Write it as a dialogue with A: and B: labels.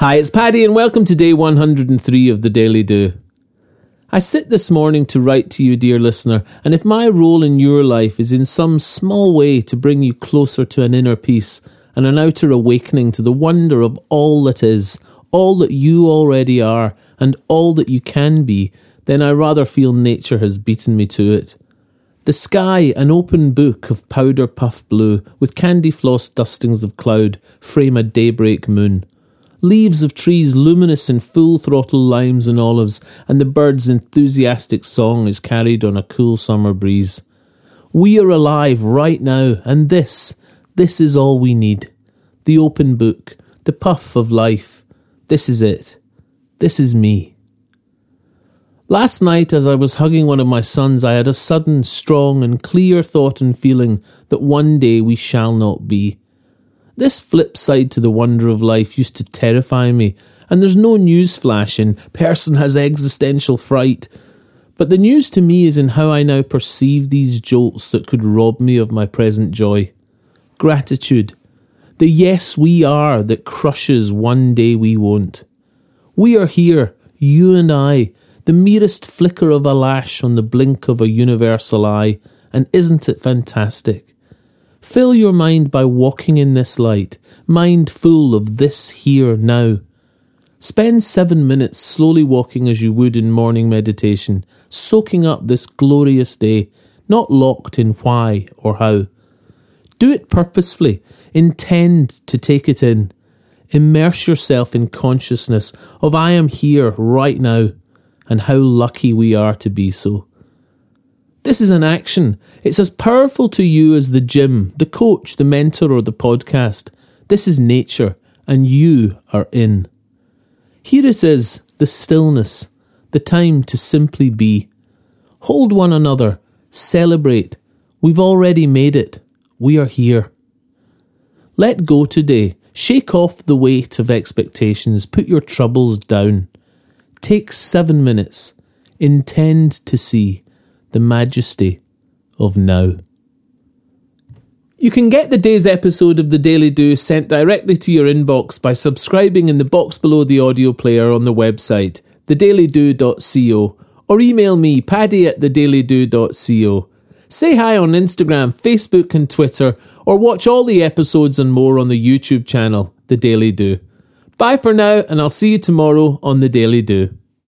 A: Hi, it's Paddy, and welcome to day 103 of the Daily Do. I sit this morning to write to you, dear listener, and if my role in your life is in some small way to bring you closer to an inner peace and an outer awakening to the wonder of all that is, all that you already are, and all that you can be, then I rather feel nature has beaten me to it. The sky, an open book of powder puff blue, with candy floss dustings of cloud, frame a daybreak moon. Leaves of trees luminous in full throttle limes and olives, and the bird's enthusiastic song is carried on a cool summer breeze. We are alive right now, and this, this is all we need. The open book, the puff of life. This is it. This is me. Last night, as I was hugging one of my sons, I had a sudden, strong, and clear thought and feeling that one day we shall not be. This flip side to the wonder of life used to terrify me, and there's no news flash in person has existential fright. But the news to me is in how I now perceive these jolts that could rob me of my present joy. Gratitude. The yes we are that crushes one day we won't. We are here, you and I, the merest flicker of a lash on the blink of a universal eye, and isn't it fantastic? Fill your mind by walking in this light, mind full of this here now. Spend seven minutes slowly walking as you would in morning meditation, soaking up this glorious day, not locked in why or how. Do it purposefully, intend to take it in. Immerse yourself in consciousness of I am here right now, and how lucky we are to be so. This is an action. It's as powerful to you as the gym, the coach, the mentor, or the podcast. This is nature, and you are in. Here it is the stillness, the time to simply be. Hold one another, celebrate. We've already made it. We are here. Let go today. Shake off the weight of expectations. Put your troubles down. Take seven minutes. Intend to see the majesty of now. You can get the day's episode of the Daily Do sent directly to your inbox by subscribing in the box below the audio player on the website, thedailydo.co, or email me, paddy at thedailydo.co. Say hi on Instagram, Facebook, and Twitter, or watch all the episodes and more on the YouTube channel, The Daily Do. Bye for now, and I'll see you tomorrow on The Daily Do.